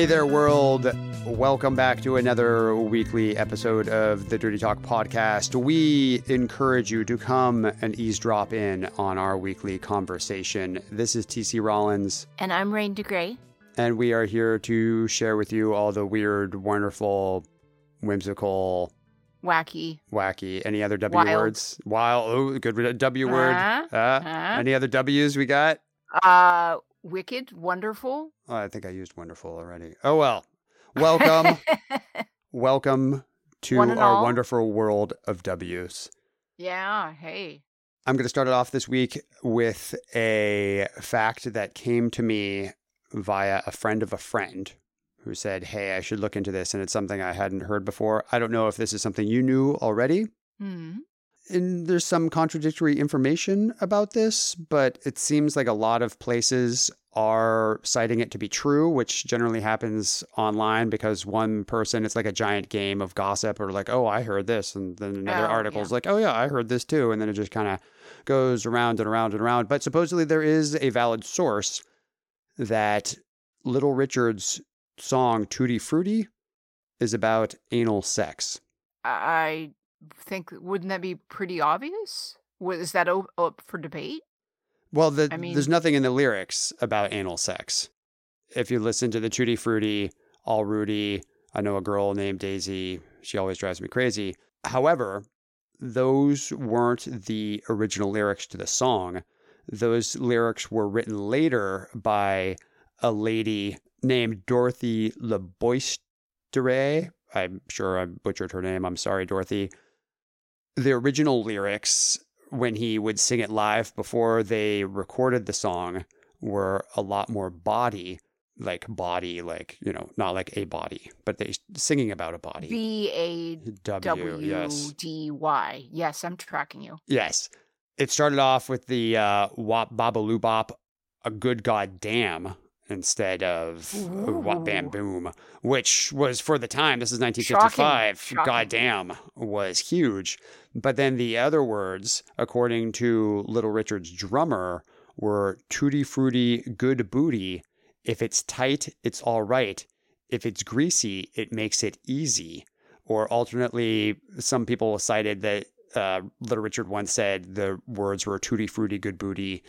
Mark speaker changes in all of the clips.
Speaker 1: Hey there, world. Welcome back to another weekly episode of the Dirty Talk podcast. We encourage you to come and eavesdrop in on our weekly conversation. This is TC Rollins,
Speaker 2: And I'm Rain DeGray.
Speaker 1: and we are here to share with you all the weird, wonderful, whimsical,
Speaker 2: Wacky.
Speaker 1: wacky, any other W
Speaker 2: Wild.
Speaker 1: words? Wild. Oh, good W word.
Speaker 2: Uh,
Speaker 1: Uh,
Speaker 2: uh.
Speaker 1: Any other W's we got?
Speaker 2: Uh, wicked, wonderful.
Speaker 1: Oh, I think I used wonderful already. Oh, well. Welcome. Welcome to our
Speaker 2: all.
Speaker 1: wonderful world of W's.
Speaker 2: yeah, hey.
Speaker 1: I'm going to start it off this week with a fact that came to me via a friend of a friend who said, Hey, I should look into this. And it's something I hadn't heard before. I don't know if this is something you knew already.
Speaker 2: Hmm.
Speaker 1: And there's some contradictory information about this, but it seems like a lot of places are citing it to be true, which generally happens online because one person, it's like a giant game of gossip or like, oh, I heard this. And then another
Speaker 2: Oh,
Speaker 1: article is like, oh, yeah, I heard this too. And then it just kind of goes around and around and around. But supposedly there is a valid source that Little Richard's song Tutti Frutti is about anal sex.
Speaker 2: I think, wouldn't that be pretty obvious? Wa- Is that up for debate?
Speaker 1: Well, the,
Speaker 2: I mean-
Speaker 1: there's nothing in the lyrics about anal sex. If you listen to the Tutti Frutti, All Rudy, I know a girl named Daisy, she always drives me crazy. However, those weren't the original lyrics to the song. Those lyrics were written later by a lady named Dorothy LaBostrie. I'm sure I butchered her name. I'm sorry, Dorothy. The original lyrics when he would sing it live before they recorded the song were a lot more body like body like you know not like a body but they singing about a body.
Speaker 2: B A
Speaker 1: w,
Speaker 2: W
Speaker 1: yes
Speaker 2: Yes, I'm tracking you.
Speaker 1: yes. It started off with the uh wop babaloo bop a good god damn instead of wop bam boom which was for the time this is 1955
Speaker 2: Shocking.
Speaker 1: god damn was huge. But then the other words according to little richard's drummer were tutti frutti good booty. If it's tight it's all right. If it's greasy it makes it easy. Or alternately some people cited that uh, little richard once said the words were tutti frutti good booty.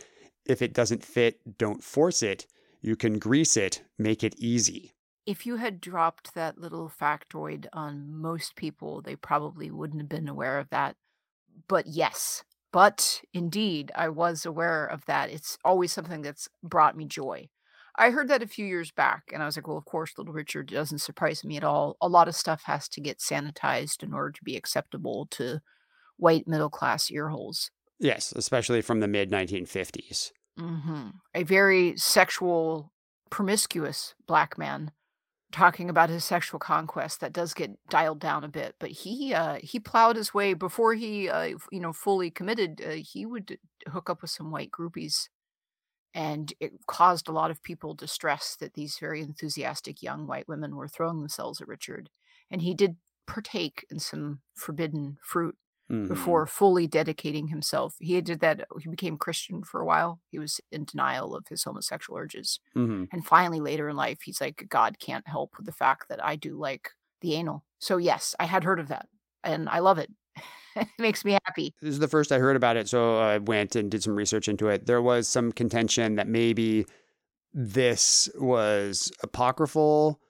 Speaker 1: If it doesn't fit don't force it you can grease it make it easy
Speaker 2: If you had dropped that little factoid on most people, they probably wouldn't have been aware of that. But yes, but indeed, I was aware of that. It's always something that's brought me joy. I heard that a few years back, and I was like, well, of course, Little Richard doesn't surprise me at all. A lot of stuff has to get sanitized in order to be acceptable to white middle class earholes.
Speaker 1: yes especially from the mid 1950s
Speaker 2: hmm A very sexual, promiscuous black man talking about his sexual conquest that does get dialed down a bit but he uh he plowed his way before he uh you know fully committed uh, he would hook up with some white groupies and it caused a lot of people distress that these very enthusiastic young white women were throwing themselves at richard and he did partake in some forbidden fruit
Speaker 1: Mhm.
Speaker 2: before fully dedicating himself. He did that. He became Christian for a while. He was in denial of his homosexual urges.
Speaker 1: Mhm.
Speaker 2: And finally, later in life, he's like, God can't help with the fact that I do like the anal. So, yes, I had heard of that and I love it. it makes me happy.
Speaker 1: this is the first I heard about it, so I went and did some research into it. There was some contention that maybe this was apocryphal.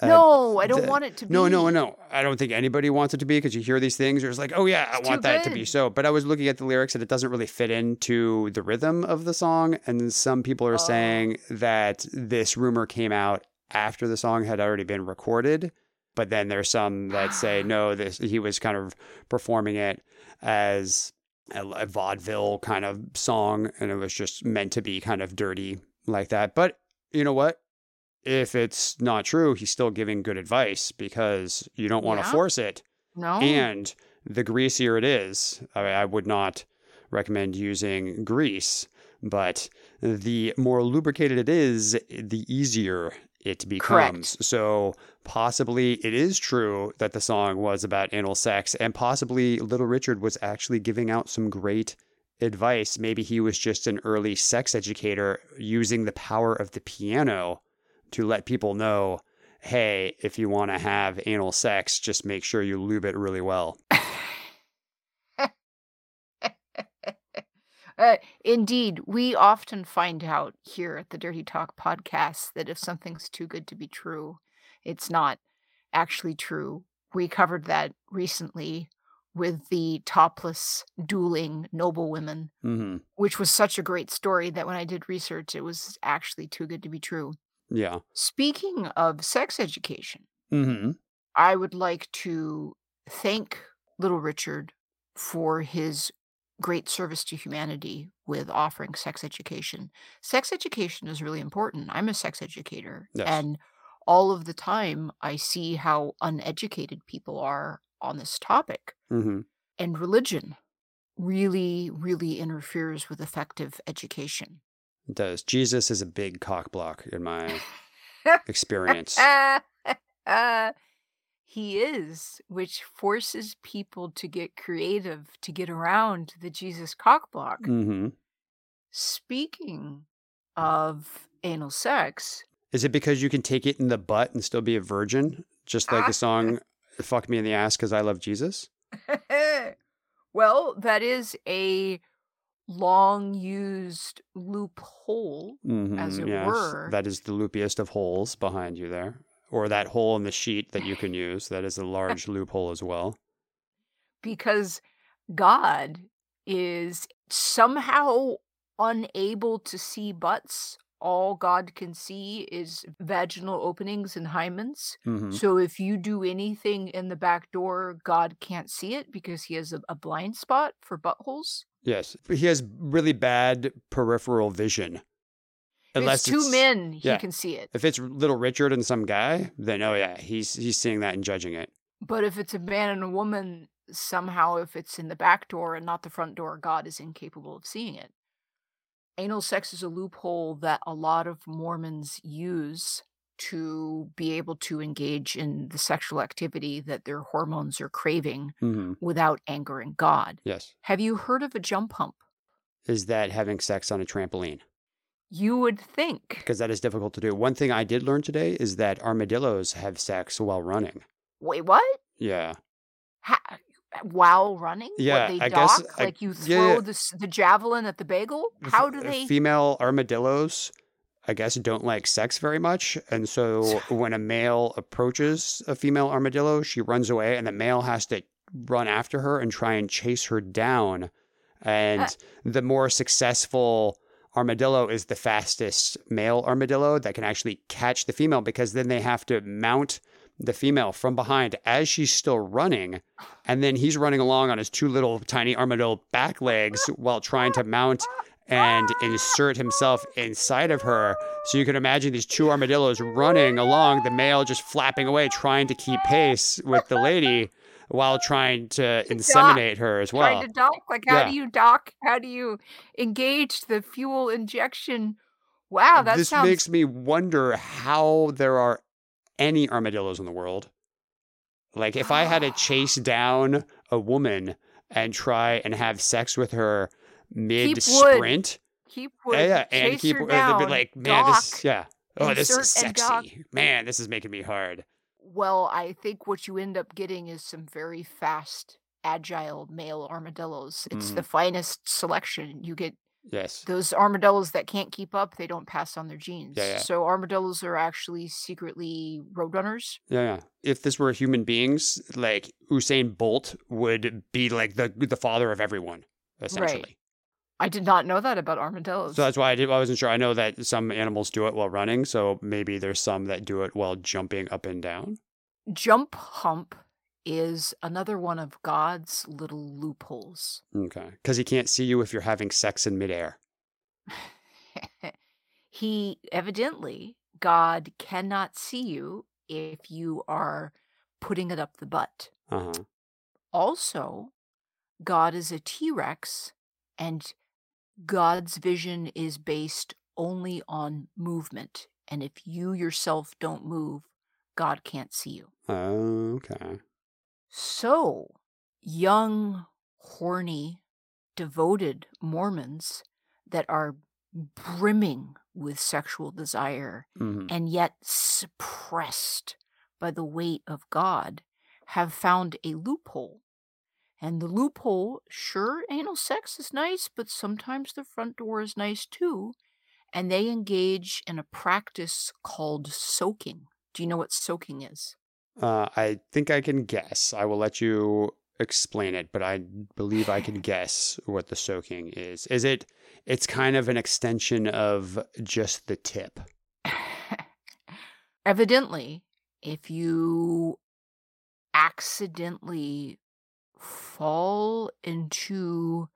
Speaker 1: Uh,
Speaker 2: no, I don't
Speaker 1: the-
Speaker 2: want it to be.
Speaker 1: No, no, no. I don't think anybody wants it to be because you hear these things. You're just like, oh yeah, I
Speaker 2: It's
Speaker 1: want that to be so. But I was looking at the lyrics and it doesn't really fit into the rhythm of the song. And some people are
Speaker 2: Oh.
Speaker 1: saying that this rumor came out after the song had already been recorded. But then there's some that say no, this he was kind of performing it as a, a vaudeville kind of song, and it was just meant to be kind of dirty like that. But you know what? If it's not true, he's still giving good advice because you don't want to
Speaker 2: Yeah.
Speaker 1: force it.
Speaker 2: No.
Speaker 1: And the greasier it is, I, I would not recommend using grease, but the more lubricated it is, the easier it becomes. Correct. So possibly it is true that the song was about anal sex, and possibly Little Richard was actually giving out some great advice. Maybe he was just an early sex educator using the power of the piano to let people know hey, if you want to have anal sex, just make sure you lube it really well.
Speaker 2: Uh, indeed, we often find out here at the Dirty Talk podcast that if something's too good to be true, it's not actually true. We covered that recently with the topless dueling noble women,
Speaker 1: hmm
Speaker 2: which was such a great story that when I did research, it was actually too good to be true.
Speaker 1: Yeah.
Speaker 2: Speaking of sex education,
Speaker 1: hmm
Speaker 2: I would like to thank Little Richard for his great service to humanity with offering sex education. Sex education is really important. I'm a sex educator,
Speaker 1: Yes.
Speaker 2: and all of the time I see how uneducated people are on this topic.
Speaker 1: hmm
Speaker 2: And religion really, really interferes with effective education.
Speaker 1: It does. Jesus is a big cock block in my experience.
Speaker 2: he is, which forces people to get creative to get around the Jesus cockblock.
Speaker 1: hmm
Speaker 2: Speaking of anal sex,
Speaker 1: Is it because you can take it in the butt and still be a virgin? Just like the song Fuck Me in the Ass Because I Love Jesus?
Speaker 2: well, that is a long used loophole.
Speaker 1: hmm
Speaker 2: As it
Speaker 1: yes.
Speaker 2: were.
Speaker 1: That is the loopiest of holes behind you there. Or that hole in the sheet that you can use. That is a large loophole as well.
Speaker 2: because God is somehow unable to see butts. All God can see is vaginal openings and hymens.
Speaker 1: hmm
Speaker 2: So if you do anything in the back door, God can't see it because he has a, a blind spot for buttholes.
Speaker 1: Yes. He has really bad peripheral vision.
Speaker 2: Unless it's two men, he
Speaker 1: yeah.
Speaker 2: can see it.
Speaker 1: If it's little Richard and some guy, then oh yeah, he's he's seeing that and judging it.
Speaker 2: But if it's a man and a woman, somehow if it's in the back door and not the front door, God is incapable of seeing it. Anal sex is a loophole that a lot of Mormons use to be able to engage in the sexual activity that their hormones are craving
Speaker 1: hmm
Speaker 2: without angering God.
Speaker 1: Yes.
Speaker 2: Have you heard of a jump hump?
Speaker 1: Is that having sex on a trampoline?
Speaker 2: You would think.
Speaker 1: Because that is difficult to do. One thing I did learn today is that armadillos have sex while running.
Speaker 2: Wait, what?
Speaker 1: Yeah.
Speaker 2: Ha- while running? What,
Speaker 1: Yeah,
Speaker 2: they
Speaker 1: I
Speaker 2: dock?
Speaker 1: guess I-
Speaker 2: like you throw
Speaker 1: yeah.
Speaker 2: the the javelin at the bagel? How do
Speaker 1: F-
Speaker 2: they?
Speaker 1: Female armadillos, I guess, don't like sex very much. And so when a male approaches a female armadillo, she runs away, and the male has to run after her and try and chase her down. And
Speaker 2: Uh.
Speaker 1: the more successful armadillo is the fastest male armadillo that can actually catch the female because then they have to mount the female from behind as she's still running. And then he's running along on his two little tiny armadillo back legs while trying to mount and insert himself inside of her. So you can imagine these two armadillos running along, the male just flapping away, trying to keep pace with the lady while trying to inseminate her as well.
Speaker 2: trying to dock? Like, how
Speaker 1: Yeah.
Speaker 2: do you dock? How do you engage the fuel injection? Wow, that
Speaker 1: this
Speaker 2: sounds.
Speaker 1: makes me wonder how there are any armadillos in the world. Like if I had to chase down a woman and try and have sex with her mid sprint,
Speaker 2: keep wood,
Speaker 1: yeah, and
Speaker 2: chase
Speaker 1: keep they'd be
Speaker 2: down,
Speaker 1: like, man, this,
Speaker 2: dock.
Speaker 1: yeah, oh, this is
Speaker 2: and
Speaker 1: sexy, man, this is making me hard.
Speaker 2: Well, I think what you end up getting is some very fast, agile male armadillos. It's
Speaker 1: Mhm.
Speaker 2: the finest selection. You get
Speaker 1: Yes,
Speaker 2: those armadillos that can't keep up, they don't pass on their genes.
Speaker 1: yeah.
Speaker 2: So armadillos are actually secretly roadrunners.
Speaker 1: yeah, yeah. If this were human beings, like Usain Bolt would be like the the father of everyone, essentially.
Speaker 2: I did not know that about armadillos.
Speaker 1: So that's why I did. I wasn't sure. I know that some animals do it while running, so maybe there's some that do it while jumping up and down.
Speaker 2: Jump hump is another one of God's little loopholes.
Speaker 1: Okay, because he can't see you if you're having sex in midair.
Speaker 2: he evidently, God cannot see you if you are putting it up the butt.
Speaker 1: Uh huh.
Speaker 2: Also, God is a T Rex, and God's vision is based only on movement. And if you yourself don't move, God can't see you.
Speaker 1: Okay.
Speaker 2: So, young, horny, devoted Mormons that are brimming with sexual desire
Speaker 1: hmm
Speaker 2: and yet suppressed by the weight of God have found a loophole. And the loophole, sure, anal sex is nice, but sometimes the front door is nice too. And they engage in a practice called soaking. Do you know what soaking is?
Speaker 1: Uh, I think I can guess. I will let you explain it, but I believe I can guess what the soaking is. Is it? It's kind of an extension of just the tip.
Speaker 2: Evidently, if you accidentally fall into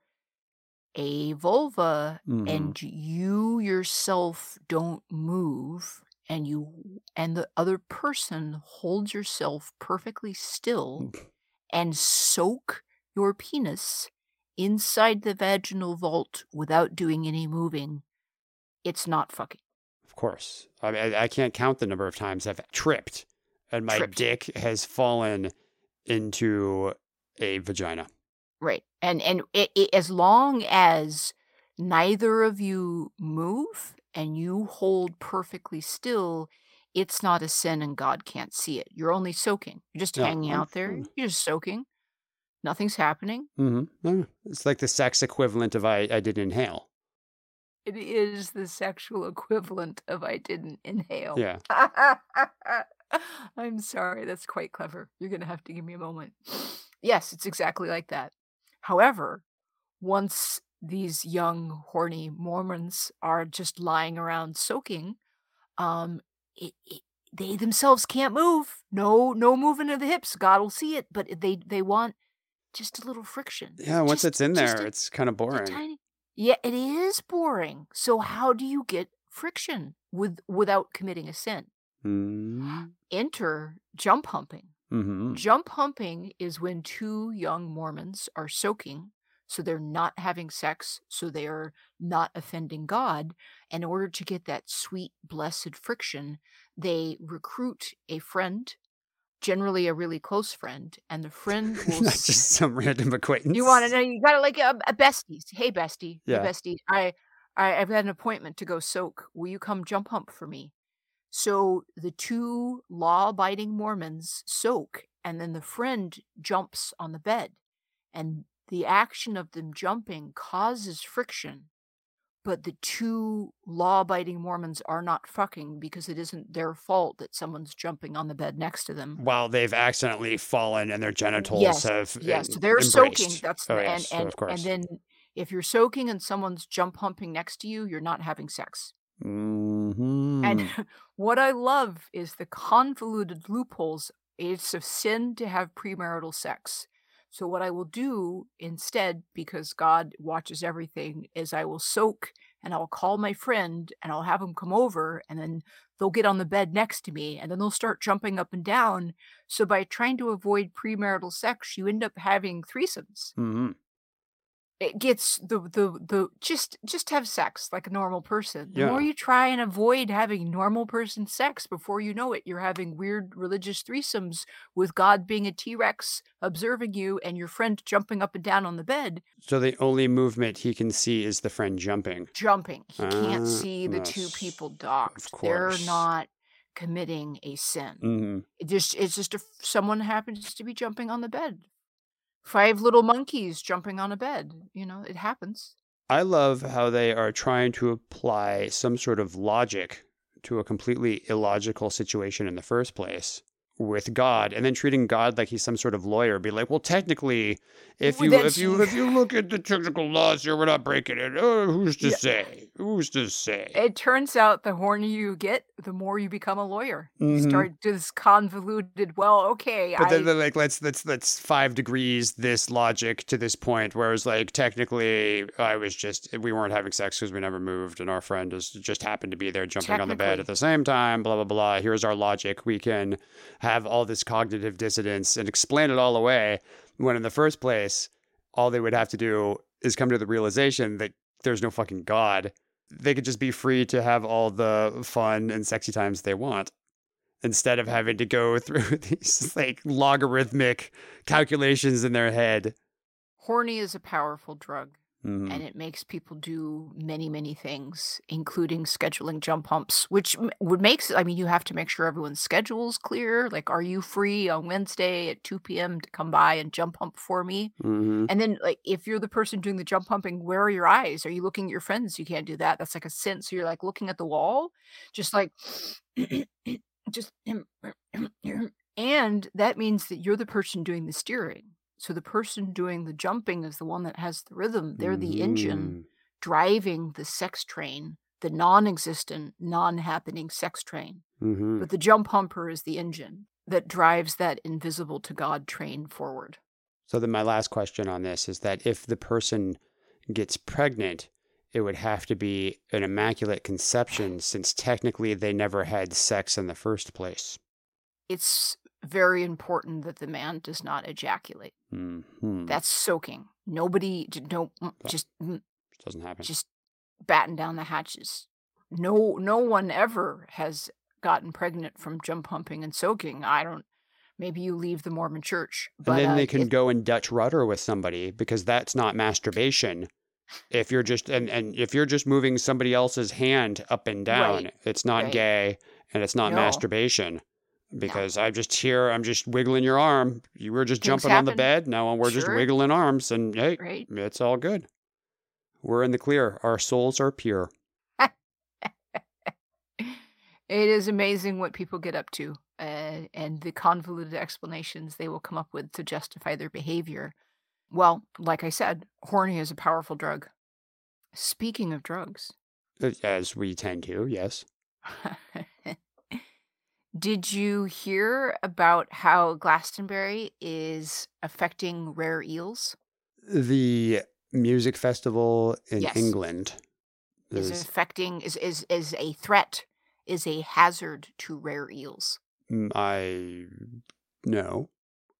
Speaker 2: a vulva
Speaker 1: Mhm.
Speaker 2: and you yourself don't move and you and the other person holds yourself perfectly still and soak your penis inside the vaginal vault without doing any moving it's not fucking
Speaker 1: Of course. I mean, I, I can't count the number of times I've tripped and my
Speaker 2: Tripped.
Speaker 1: dick has fallen into a vagina.
Speaker 2: Right. And and it, it, as long as neither of you move and you hold perfectly still, it's not a sin and God can't see it. You're only soaking. You're just
Speaker 1: Yeah,
Speaker 2: hanging
Speaker 1: I'm-
Speaker 2: out there.
Speaker 1: mm.
Speaker 2: You're just soaking. Nothing's happening.
Speaker 1: Mm-hmm. It's like the sex equivalent of I, I didn't inhale.
Speaker 2: It is the sexual equivalent of I didn't inhale.
Speaker 1: Yeah.
Speaker 2: I'm sorry, that's quite clever. You're going to have to give me a moment. Yes, it's exactly like that. However, once these young, horny Mormons are just lying around soaking, um, it, it, they themselves can't move. No, no moving of the hips. God will see it, but they they want just a little friction.
Speaker 1: Yeah. Once
Speaker 2: Just-
Speaker 1: it's in there,
Speaker 2: a-
Speaker 1: it's kind of boring.
Speaker 2: tiny- Yeah, it is boring. So how do you get friction with without committing a sin?
Speaker 1: Mm-hmm.
Speaker 2: Enter jump humping.
Speaker 1: Mm-hmm.
Speaker 2: Jump humping is when two young Mormons are soaking, so they're not having sex, so they are not offending God. In order to get that sweet, blessed friction, they recruit a friend, generally a really close friend, and the friend will
Speaker 1: Not just some random acquaintance.
Speaker 2: You want to know? You got to like a, a besties. Hey, bestie.
Speaker 1: Yeah.
Speaker 2: Hey, bestie. I, I, I've had an appointment to go soak. Will you come jump hump for me? So the two law-abiding Mormons soak, and then the friend jumps on the bed, and the action of them jumping causes friction. But the two law-abiding Mormons are not fucking because it isn't their fault that someone's jumping on the bed next to them.
Speaker 1: While they've accidentally fallen and their genitals
Speaker 2: Yes,
Speaker 1: have
Speaker 2: uh,
Speaker 1: Yes,
Speaker 2: so they're
Speaker 1: embraced.
Speaker 2: soaking. That's
Speaker 1: oh,
Speaker 2: the-
Speaker 1: yes,
Speaker 2: and and and then if you're soaking and someone's jump humping next to you, you're not having sex.
Speaker 1: Mhm.
Speaker 2: And what I love is the convoluted loopholes. It's a sin to have premarital sex. So what I will do instead, because God watches everything, is I will soak and I'll call my friend and I'll have him come over and then they'll get on the bed next to me and then they'll start jumping up and down. So by trying to avoid premarital sex, you end up having threesomes.
Speaker 1: Mhm.
Speaker 2: It gets the the the just just have sex like a normal person. The more you try and avoid having normal person sex, before you know it, you're having weird religious threesomes with God being a T Rex observing you and your friend jumping up and down on the bed,
Speaker 1: So the only movement he can see is the friend jumping.
Speaker 2: jumping. He can't
Speaker 1: Ah,
Speaker 2: see the two people docked.
Speaker 1: of
Speaker 2: They're not committing a sin.
Speaker 1: hmm
Speaker 2: It just it's just if someone happens to be jumping on the bed. Five little monkeys jumping on a bed. You know, it happens.
Speaker 1: I love how they are trying to apply some sort of logic to a completely illogical situation in the first place with God, and then treating God like he's some sort of lawyer. Be like, well, technically, if you
Speaker 2: that's-
Speaker 1: if you if you look at the technical laws here, we're not breaking it. Oh, who's to
Speaker 2: Yeah.
Speaker 1: say? Who's to say?
Speaker 2: It turns out the hornier you get, the more you become a lawyer. You
Speaker 1: Mhm.
Speaker 2: start this convoluted. Well, okay,
Speaker 1: But
Speaker 2: I,
Speaker 1: then, like, let's let's let's five degrees this logic to this point, whereas like technically, I was just we weren't having sex because we never moved, and our friend is just happened to be there jumping on the bed at the same time. Blah blah blah. Here's our logic. We can have all this cognitive dissonance and explain it all away. When in the first place, all they would have to do is come to the realization that there's no fucking god. They could just be free to have all the fun and sexy times they want instead of having to go through these like logarithmic calculations in their head.
Speaker 2: horny is a powerful drug.
Speaker 1: Mhm.
Speaker 2: and it makes people do many, many things, including scheduling jump humps, which would makes I mean, you have to make sure everyone's schedule's clear. Like, are you free on Wednesday at 2 p.m. to come by and jump hump for me?
Speaker 1: Mhm.
Speaker 2: And then, like, if you're the person doing the jump humping, where are your eyes? Are you looking at your friends? You can't do that. That's like a sin. So you're like looking at the wall, just like, just, and that means that you're the person doing the steering. So the person doing the jumping is the one that has the rhythm. They're the engine
Speaker 1: Mhm.
Speaker 2: driving the sex train, the non existent, non happening sex train.
Speaker 1: Mhm.
Speaker 2: But the jump humper is the engine that drives that invisible to God train forward.
Speaker 1: So then my last question on this is that if the person gets pregnant, it would have to be an immaculate conception since technically they never had sex in the first place.
Speaker 2: It's very important that the man does not ejaculate.
Speaker 1: Mhm.
Speaker 2: That's soaking. Nobody, no, mm, just, mm,
Speaker 1: doesn't happen.
Speaker 2: just batten down the hatches. No, no one ever has gotten pregnant from jump pumping and soaking. I don't. Maybe you leave the Mormon church, but
Speaker 1: and then
Speaker 2: uh,
Speaker 1: they can go and Dutch rudder with somebody because that's not masturbation. If you're just and, and if you're just moving somebody else's hand up and down,
Speaker 2: Right,
Speaker 1: it's not
Speaker 2: right.
Speaker 1: gay and it's not
Speaker 2: No.
Speaker 1: masturbation. Because I'm just here, I'm just wiggling your arm. You were just
Speaker 2: Things
Speaker 1: jumping on the bed. Now we're just wiggling arms, and hey,
Speaker 2: right?
Speaker 1: it's all good. We're in the clear. Our souls are pure.
Speaker 2: It is amazing what people get up to uh, and the convoluted explanations they will come up with to justify their behavior. Well, like I said, horny is a powerful drug. Speaking of drugs,
Speaker 1: As we tend to, yes.
Speaker 2: did you hear about how Glastonbury is affecting rare eels?
Speaker 1: The music festival in
Speaker 2: Yes.
Speaker 1: England
Speaker 2: Is
Speaker 1: is
Speaker 2: affecting is is is a threat, is a hazard to rare eels.
Speaker 1: mm, I no.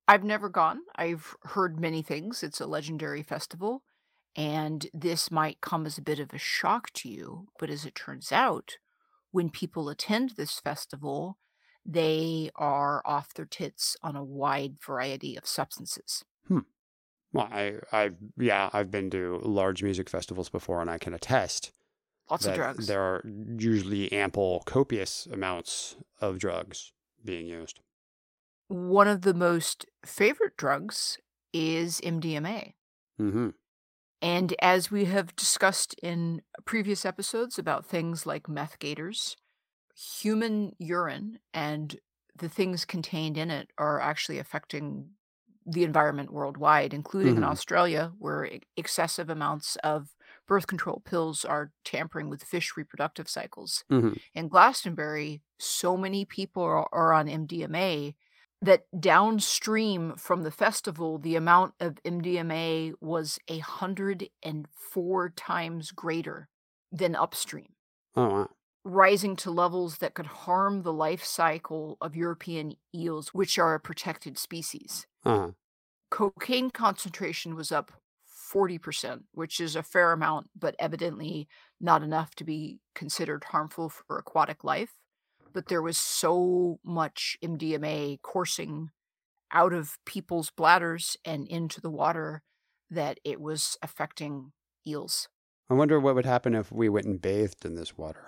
Speaker 2: I've never gone. I've heard many things. It's a legendary festival, and this might come as a bit of a shock to you. But as it turns out, when people attend this festival, they are off their tits on a wide variety of substances. Hmm.
Speaker 1: Well, I, I, yeah, I've been to large music festivals before, and I can attest
Speaker 2: Lots of drugs.
Speaker 1: there are usually ample, copious amounts of drugs being used.
Speaker 2: One of the most favorite drugs is MDMA.
Speaker 1: hmm
Speaker 2: And as we have discussed in previous episodes about things like meth gators, human urine and the things contained in it are actually affecting the environment worldwide, including in
Speaker 1: Mhm.
Speaker 2: Australia, where excessive amounts of birth control pills are tampering with fish reproductive cycles.
Speaker 1: hmm
Speaker 2: In Glastonbury, so many people are, are on MDMA that downstream from the festival, the amount of MDMA was a hundred and four times greater than upstream,
Speaker 1: Oh, wow.
Speaker 2: Rising to levels that could harm the life cycle of European eels, which are a protected species.
Speaker 1: Uh-huh.
Speaker 2: Cocaine concentration was up 40%, which is a fair amount, but evidently not enough to be considered harmful for aquatic life. But there was so much MDMA coursing out of people's bladders and into the water that it was affecting eels.
Speaker 1: I wonder what would happen if we went and bathed in this water.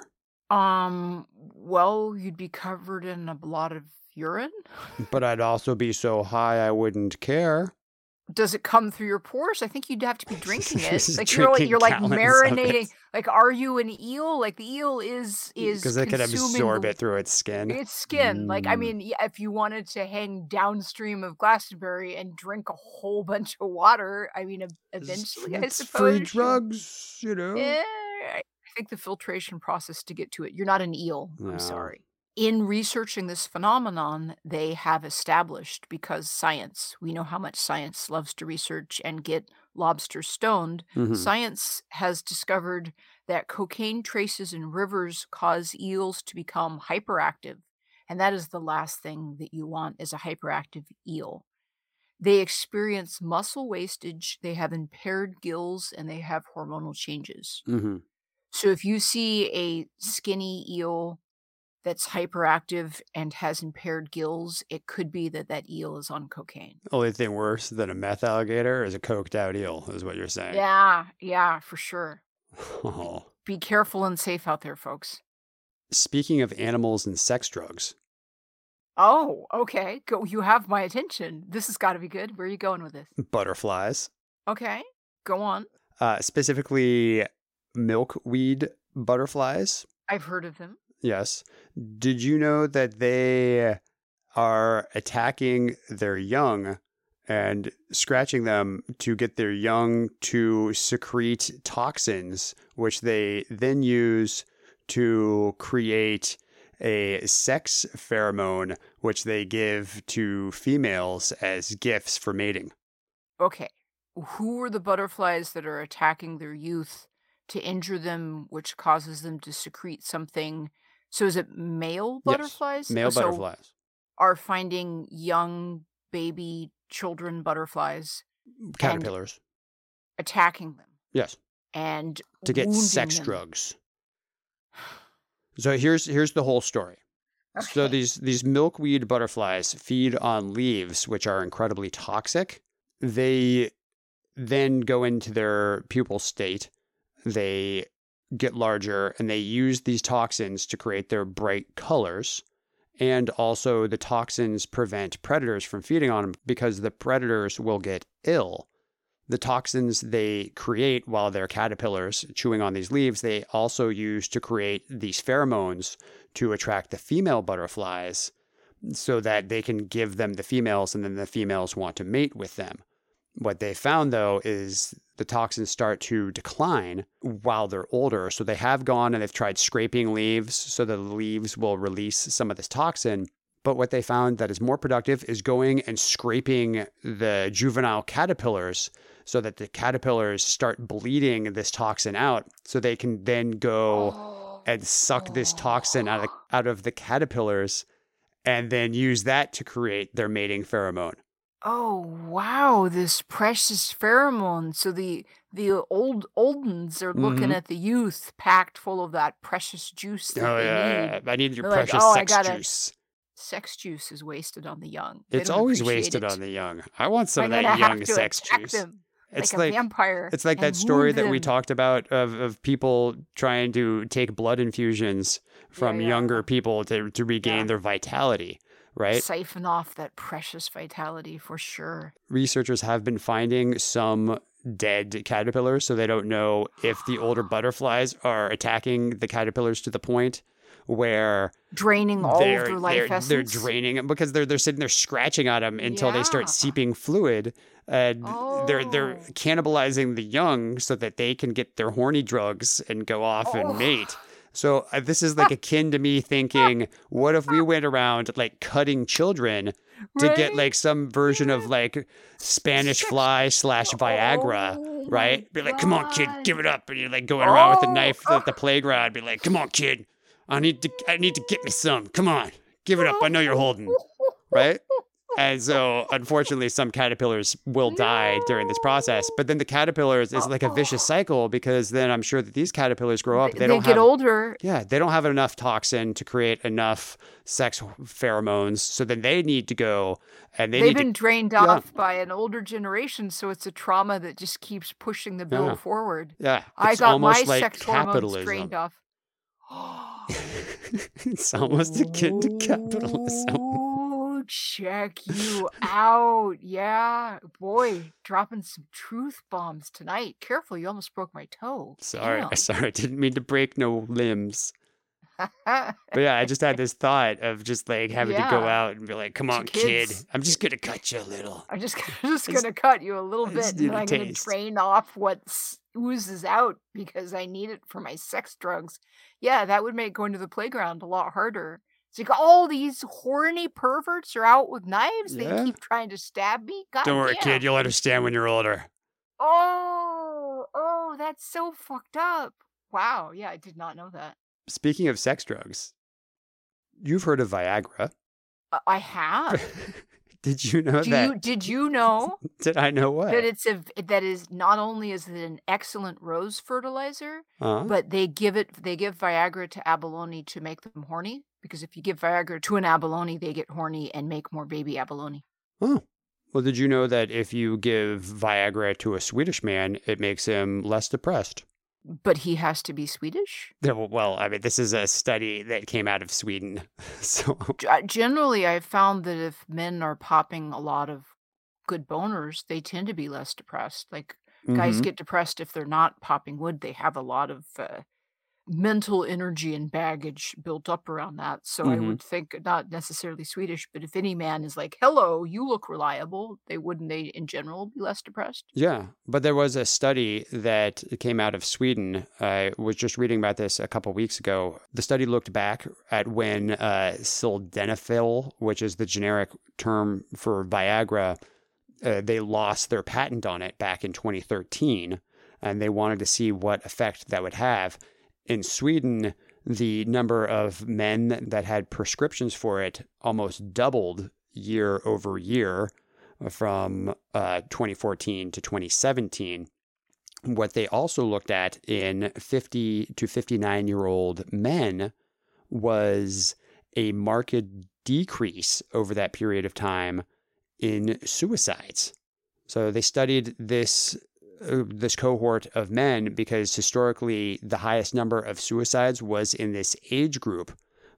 Speaker 2: Um, well, you'd be covered in a lot of urine.
Speaker 1: But I'd also be so high I wouldn't care.
Speaker 2: Does it come through your pores? I think you'd have to be drinking it. Like you're, like- you're like marinating. Like, are you an eel? Like the eel is is
Speaker 1: Because they could
Speaker 2: consuming
Speaker 1: absorb
Speaker 2: the-
Speaker 1: it through its skin.
Speaker 2: Its skin. Like, I
Speaker 1: Mm.
Speaker 2: mean, if you wanted to hang downstream of Glastonbury and drink a whole bunch of water, I mean, ev- eventually, I
Speaker 1: It's
Speaker 2: suppose.
Speaker 1: free drugs, you know.
Speaker 2: Eh, Think the filtration process to get to it. You're not an eel.
Speaker 1: No.
Speaker 2: I'm sorry. In researching this phenomenon, they have established because science, we know how much science loves to research and get lobsters stoned.
Speaker 1: Mhm.
Speaker 2: Science has discovered that cocaine traces in rivers cause eels to become hyperactive. And that is the last thing that you want is a hyperactive eel. They experience muscle wastage, they have impaired gills, and they have hormonal changes.
Speaker 1: Mhm.
Speaker 2: So if you see a skinny eel that's hyperactive and has impaired gills, it could be that that eel is on cocaine.
Speaker 1: Only thing worse than a meth alligator is a coked out eel, is what you're saying.
Speaker 2: Yeah, yeah, for sure.
Speaker 1: Oh.
Speaker 2: Be careful and safe out there, folks.
Speaker 1: Speaking of animals and sex drugs,
Speaker 2: Oh, okay. Go. You have my attention. This has got to be good. Where are you going with this?
Speaker 1: butterflies,
Speaker 2: Okay, go on.
Speaker 1: uh, specifically milkweed butterflies.
Speaker 2: I've heard of them.
Speaker 1: Yes. Did you know that they are attacking their young and scratching them to get their young to secrete toxins, which they then use to create a sex pheromone, which they give to females as gifts for mating?
Speaker 2: Okay. Who are the butterflies that are attacking their youth to injure them, which causes them to secrete something? So is it male
Speaker 1: Yes,
Speaker 2: butterflies?
Speaker 1: Male
Speaker 2: So
Speaker 1: butterflies.
Speaker 2: are finding young baby children butterflies, mm,
Speaker 1: Caterpillars.
Speaker 2: attacking them
Speaker 1: Yes.
Speaker 2: and
Speaker 1: To get sex
Speaker 2: them.
Speaker 1: drugs. So here's here's the whole story. So these these milkweed butterflies feed on leaves which are incredibly toxic. They then go into their pupal state. They get larger and they use these toxins to create their bright colors. And also the toxins prevent predators from feeding on them because the predators will get ill. The toxins they create while they're caterpillars chewing on these leaves, they also use to create these pheromones to attract the female butterflies so that they can give them the females and then the females want to mate with them. What they found though is the toxins start to decline while they're older. So they have gone and they've tried scraping leaves so the leaves will release some of this toxin. But what they found that is more productive is going and scraping the juvenile caterpillars so that the caterpillars start bleeding this toxin out so they can then go
Speaker 2: Oh.
Speaker 1: and suck this toxin out of, out of the caterpillars and then use that to create their mating pheromone.
Speaker 2: Oh wow, this precious pheromone. So the the old old ones are looking
Speaker 1: Mhm.
Speaker 2: at the youth packed full of that precious juice that
Speaker 1: Oh
Speaker 2: they
Speaker 1: yeah,
Speaker 2: need.
Speaker 1: I need your
Speaker 2: They're like,
Speaker 1: precious
Speaker 2: "Oh, I
Speaker 1: sex
Speaker 2: gotta-
Speaker 1: juice.
Speaker 2: Sex juice is wasted on the young. They
Speaker 1: It's always wasted
Speaker 2: it.
Speaker 1: on the young. I want some
Speaker 2: I'm
Speaker 1: of that young sex juice.
Speaker 2: them
Speaker 1: It's
Speaker 2: like,
Speaker 1: like
Speaker 2: a vampire.
Speaker 1: it's like that story that we talked about of, of people trying to take blood infusions from
Speaker 2: yeah.
Speaker 1: younger people to to regain
Speaker 2: Yeah.
Speaker 1: their vitality, right?
Speaker 2: Siphon off that precious vitality for sure.
Speaker 1: researchers have been finding some dead caterpillars, so they don't know if the older butterflies are attacking the caterpillars to the point where
Speaker 2: Draining all of their life
Speaker 1: they're,
Speaker 2: essence.
Speaker 1: they're draining them because they're they're sitting there scratching at them until they start seeping fluid. And they're they're
Speaker 2: Oh.
Speaker 1: cannibalizing the young so that they can get their horny drugs and go off
Speaker 2: Oh.
Speaker 1: and mate. So uh, this is like akin to me thinking, what if we went around like cutting children to get like some version of like Spanish fly slash Viagra,
Speaker 2: Oh
Speaker 1: right? Be like, come on, kid, give it up, and you're like going around with a
Speaker 2: Oh,
Speaker 1: knife
Speaker 2: oh.
Speaker 1: at the playground. Be like, come on, kid, I need to, I need to get me some. Come on, give it up. I know you're holding, right? And so, unfortunately, some caterpillars will die during this process. But then the caterpillars is like a vicious cycle because then I'm sure that these caterpillars grow up. They,
Speaker 2: They,
Speaker 1: don't
Speaker 2: get
Speaker 1: have
Speaker 2: older.
Speaker 1: yeah, they don't have enough toxin to create enough sex pheromones. So then they need to go and they
Speaker 2: have been drained
Speaker 1: yeah.
Speaker 2: off by an older generation, so it's a trauma that just keeps pushing the bill
Speaker 1: Yeah.
Speaker 2: forward.
Speaker 1: to. Yeah,
Speaker 2: I
Speaker 1: it's
Speaker 2: got my
Speaker 1: like
Speaker 2: sex hormones drained off.
Speaker 1: it's almost akin to capitalism.
Speaker 2: Check you out. Yeah. Boy, dropping some truth bombs tonight. Careful, you almost broke my toe.
Speaker 1: Sorry,
Speaker 2: Damn.
Speaker 1: sorry, I didn't mean to break no limbs. But yeah, I just had this thought of just like having to go out and be like, "Come on, kid. I'm just gonna cut you a little."
Speaker 2: I'm just, just gonna cut you a little bit, and
Speaker 1: need
Speaker 2: then
Speaker 1: a
Speaker 2: I'm gonna drain off what oozes out because I need it for my sex drugs. Yeah, that would make going to the playground a lot harder. It's like all these horny perverts are out with knives.
Speaker 1: Yeah.
Speaker 2: They keep trying to stab me. God
Speaker 1: Don't worry,
Speaker 2: damn.
Speaker 1: kid, you'll understand when you're older.
Speaker 2: Oh, oh, that's so fucked up. Wow. Yeah, I did not know that.
Speaker 1: Speaking of sex drugs, you've heard of Viagra.
Speaker 2: Uh, I have.
Speaker 1: Did you know
Speaker 2: Do
Speaker 1: that?
Speaker 2: you did you know
Speaker 1: Did I know what?
Speaker 2: that it's a that is not only is it an excellent rose fertilizer,
Speaker 1: Uh-huh.
Speaker 2: but they give it they give Viagra to abalone to make them horny because if you give Viagra to an abalone, they get horny and make more baby abalone.
Speaker 1: Oh. Well, did you know that if you give Viagra to a Swedish man, it makes him less depressed?
Speaker 2: But he has to be Swedish?
Speaker 1: Well, I mean, this is a study that came out of Sweden. So,
Speaker 2: generally, I've found that if men are popping a lot of good boners, they tend to be less depressed. Like, guys
Speaker 1: Mhm.
Speaker 2: get depressed if they're not popping wood. They have a lot of uh, mental energy and baggage built up around that. So I
Speaker 1: Mhm.
Speaker 2: would think not necessarily Swedish, but if any man is like, "Hello, you look reliable," they wouldn't they in general be less depressed?
Speaker 1: yeah. But there was a study that came out of Sweden. I was just reading about this a couple weeks ago. The study looked back at when uh, sildenafil, which is the generic term for Viagra, uh, they lost their patent on it back in 2013, and they wanted to see what effect that would have. In Sweden, the number of men that had prescriptions for it almost doubled year over year from uh, 2014 to 2017. What they also looked at in 50 to 59 year old men was a marked decrease over that period of time in suicides. So they studied this Uh, this cohort of men because historically the highest number of suicides was in this age group,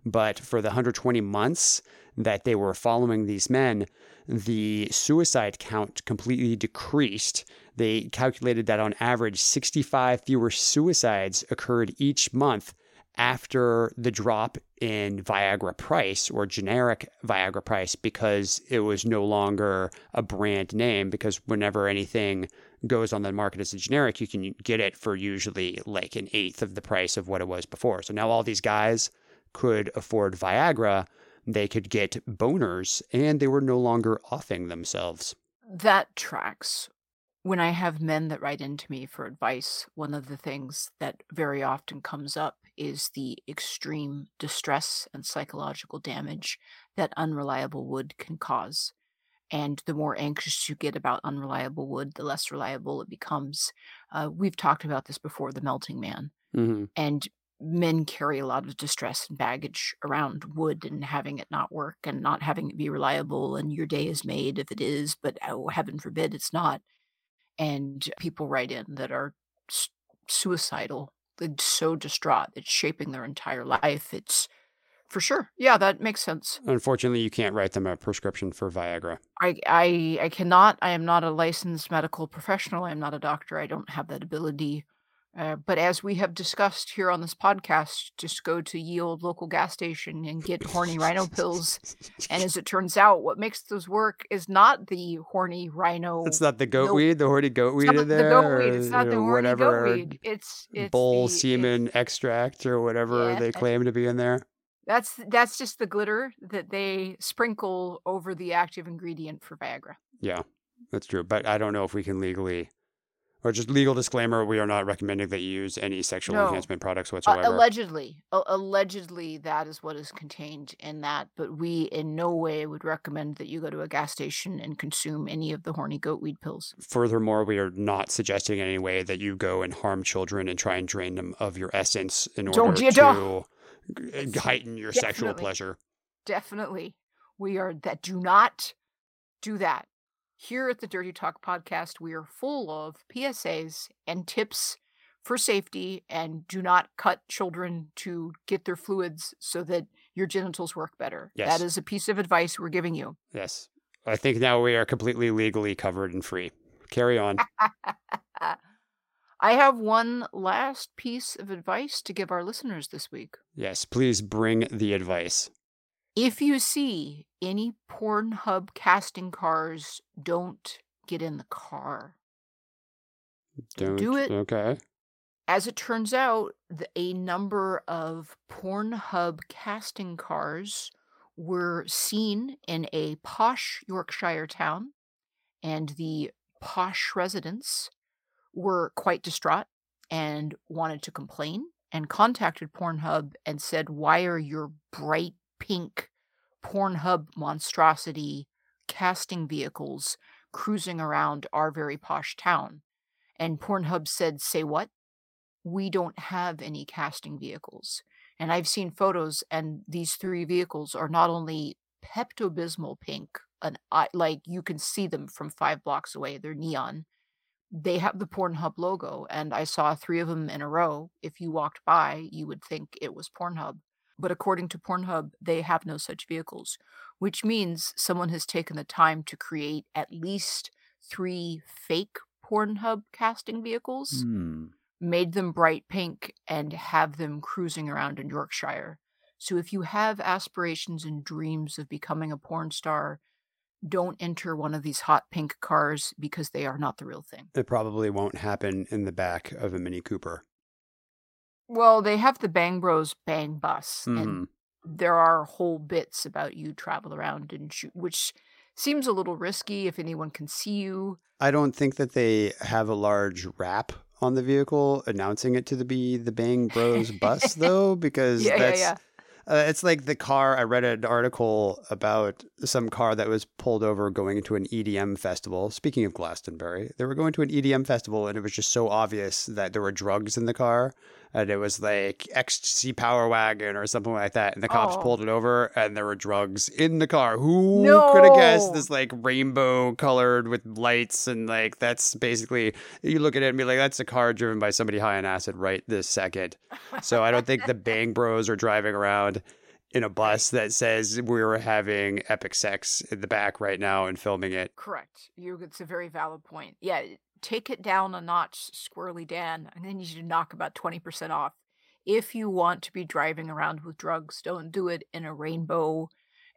Speaker 1: but for the 120 months that they were following these men, the suicide count completely decreased. They calculated that on average 65 fewer suicides occurred each month after the drop in Viagra price or generic Viagra price because it was no longer a brand name. Because whenever anything goes on the market as a generic, you can get it for usually like an eighth of the price of what it was before. So now all these guys could afford Viagra, they could get boners, and they were no longer offing themselves.
Speaker 2: That tracks. When I have men that write into me for advice, one of the things that very often comes up is the extreme distress and psychological damage that unreliable wood can cause. And the more anxious you get about unreliable wood, the less reliable it becomes. Uh, we've talked about this before the melting man.
Speaker 1: hmm
Speaker 2: And men carry a lot of distress and baggage around wood and having it not work and not having it be reliable. And your day is made if it is, but oh, heaven forbid it's not. And people write in that are suicidal, they're so distraught, it's shaping their entire life. It's for sure. Yeah, that makes sense.
Speaker 1: Unfortunately, you can't write them a prescription for Viagra.
Speaker 2: I, I I cannot. I am not a licensed medical professional. I am not a doctor. I don't have that ability. Uh, but as we have discussed here on this podcast, just go to ye old local gas station and get horny rhino pills. And as it turns out, what makes those work is not the horny rhino.
Speaker 1: It's not the goat
Speaker 2: no,
Speaker 1: weed, the horny goat
Speaker 2: it's
Speaker 1: weed in
Speaker 2: the
Speaker 1: there,
Speaker 2: goat weed. It's not the horny
Speaker 1: whatever
Speaker 2: goat weed. It's it's
Speaker 1: bull
Speaker 2: the it's
Speaker 1: semen extract or whatever
Speaker 2: yeah.
Speaker 1: they claim to be in there.
Speaker 2: That's that's just the glitter that they sprinkle over the active ingredient for Viagra.
Speaker 1: Yeah, that's true. But I don't know if we can legally, or just legal disclaimer: we are not recommending that you use any sexual
Speaker 2: No.
Speaker 1: enhancement products
Speaker 2: Uh,
Speaker 1: whatsoever.
Speaker 2: allegedly, A- allegedly, that is what is contained in that. But we, in no way, would recommend that you go to a gas station and consume any of the horny goat weed pills.
Speaker 1: Furthermore, we are not suggesting in any way that you go and harm children and try and drain them of your essence in order to heighten your sexual pleasure.
Speaker 2: Definitely, we are that. Do not do that. Here at the Dirty Talk podcast, we are full of PSAs and tips for safety, and do not cut children to get their fluids so that your genitals work better.
Speaker 1: Yes.
Speaker 2: That is a piece of advice we're giving you.
Speaker 1: Yes, I think now we are completely legally covered and free. Carry on.
Speaker 2: I have one last piece of advice to give our listeners this week.
Speaker 1: Yes, please bring the advice.
Speaker 2: If you see any Pornhub casting cars, don't get in the car.
Speaker 1: Don't
Speaker 2: do it.
Speaker 1: Okay.
Speaker 2: As it turns out, the, a number of Pornhub casting cars were seen in a posh Yorkshire town, and the posh residents were quite distraught and wanted to complain and contacted Pornhub and said, Why are your bright pink Pornhub monstrosity casting vehicles cruising around our very posh town? And Pornhub said, Say what? We don't have any casting vehicles. And I've seen photos, and these three vehicles are not only Pepto Bismol pink, and I like you can see them from five blocks away. They're neon. They have the Pornhub logo, and I saw three of them in a row. If you walked by, you would think it was Pornhub. But according to Pornhub, they have no such vehicles, which means someone has taken the time to create at least three fake Pornhub casting vehicles,
Speaker 1: Hmm.
Speaker 2: made them bright pink, and have them cruising around in Yorkshire. So if you have aspirations and dreams of becoming a porn star, don't enter one of these hot pink cars because they are not the real thing.
Speaker 1: It probably won't happen in the back of a Mini Cooper.
Speaker 2: Well, they have the Bang Bros Bang Bus,
Speaker 1: Mhm.
Speaker 2: and there are whole bits about you travel around and shoot, which seems a little risky if anyone can see you.
Speaker 1: I don't think that they have a large wrap on the vehicle announcing it to be the Bang Bros bus, though, because
Speaker 2: Yeah, yeah,
Speaker 1: that's
Speaker 2: yeah.
Speaker 1: Uh, it's like the car. I read an article about some car that was pulled over going into an EDM festival. Speaking of Glastonbury, they were going to an EDM festival, and it was just so obvious that there were drugs in the car, and it was like ecstasy power wagon or something like that. And the cops
Speaker 2: Oh.
Speaker 1: pulled it over, and there were drugs in the car. Who could have guessed this like rainbow colored with lights and like that's basically you look at it and be like that's a car driven by somebody high on acid right this second. So I don't think the Bang Bros are driving around in a bus that says we were having epic sex in the back right now and filming it.
Speaker 2: Correct. You. It's a very valid point. Yeah, take it down a notch, Squirrely Dan. I need you to knock about twenty percent off. If you want to be driving around with drugs, don't do it in a rainbow,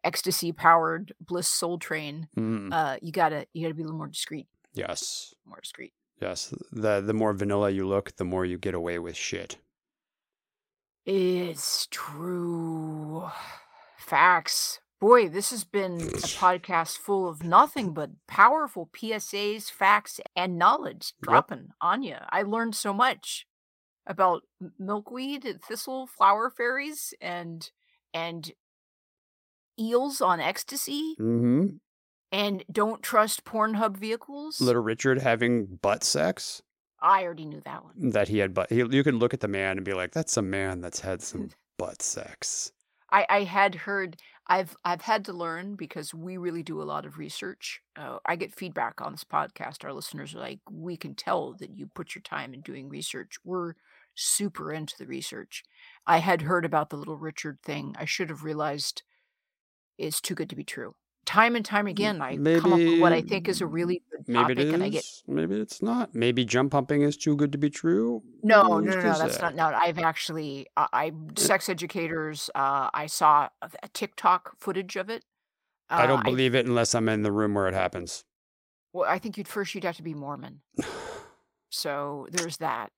Speaker 2: ecstasy-powered Bliss Soul Train.
Speaker 1: Mm,
Speaker 2: Uh, you gotta you gotta be a little more discreet.
Speaker 1: yes.
Speaker 2: More discreet.
Speaker 1: Yes. The the more vanilla you look, the more you get away with shit.
Speaker 2: It's true. Facts. Boy, this has been a podcast full of nothing but powerful PSAs, facts, and knowledge dropping on you. I learned so much about milkweed, and thistle, flower fairies, and and eels on ecstasy,
Speaker 1: Mm-hmm.
Speaker 2: and don't trust Pornhub vehicles.
Speaker 1: Little Richard having butt sex.
Speaker 2: I already knew that one.
Speaker 1: That he had butt. He, you can look at the man and be like, "That's a man that's had some butt sex."
Speaker 2: I, I had heard I've I've had to learn because we really do a lot of research. Uh, I get feedback on this podcast. Our listeners are like, we can tell that you put your time in doing research. We're super into the research. I had heard about the little Richard thing. I should have realized is too good to be true. Time and time again, I come up with what I think is a really
Speaker 1: Maybe it is.
Speaker 2: I get
Speaker 1: Maybe it's not. Maybe jump humping is too good to be true.
Speaker 2: No, no, no, no. That's not. No, I've actually, I, I sex educators. Uh, I saw a, TikTok footage of it. Uh,
Speaker 1: I don't believe it unless I'm in the room where it happens.
Speaker 2: well, I think you'd first you'd have to be Mormon. So there's that.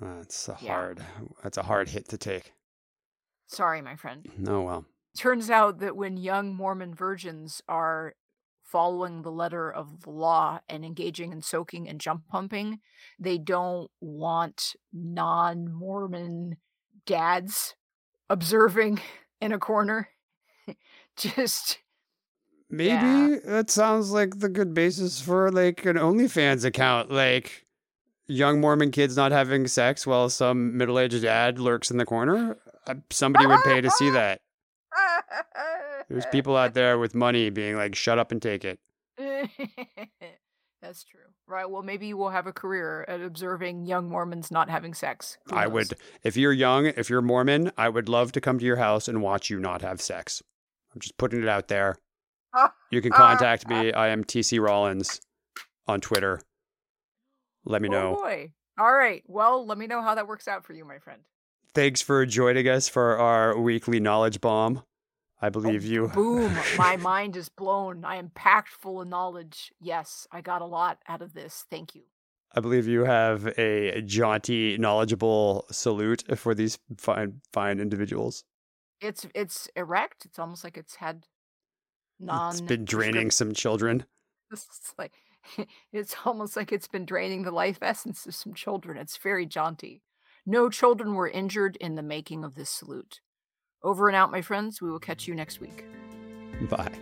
Speaker 1: That's a
Speaker 2: Yeah.
Speaker 1: hard. That's a hard hit to take.
Speaker 2: Sorry, my friend.
Speaker 1: Oh well.
Speaker 2: Turns out that when young Mormon virgins are following the letter of the law and engaging in soaking and jump humping, they don't want non-Mormon dads observing in a corner. Just
Speaker 1: Maybe
Speaker 2: Yeah.
Speaker 1: that sounds like the good basis for like an OnlyFans account. Like young Mormon kids not having sex while some middle-aged dad lurks in the corner. Uh, Somebody would pay to see that. There's people out there with money being like, "Shut up and take it."
Speaker 2: That's true. Right. Well, maybe you will have a career at observing young Mormons not having sex. Who
Speaker 1: I
Speaker 2: knows?
Speaker 1: would, if you're young, if you're Mormon, I would love to come to your house and watch you not have sex. I'm just putting it out there. You can contact me. I am TC Rollins on Twitter. Let me
Speaker 2: Oh
Speaker 1: know.
Speaker 2: boy. All right. Well, let me know how that works out for you, my friend.
Speaker 1: Thanks for joining us for our weekly knowledge bomb. I oh, believe you.
Speaker 2: Oh, Boom. My mind is blown. I am packed full of knowledge. Yes, I got a lot out of this. Thank you.
Speaker 1: I believe you have a jaunty, knowledgeable salute for these fine, fine individuals.
Speaker 2: It's it's erect. It's almost like it's had non.
Speaker 1: It's been draining some children.
Speaker 2: It's like it's almost like it's been draining the life essence of some children. It's very jaunty. No children were injured in the making of this salute. Over and out, my friends. We will catch you next week.
Speaker 1: Bye.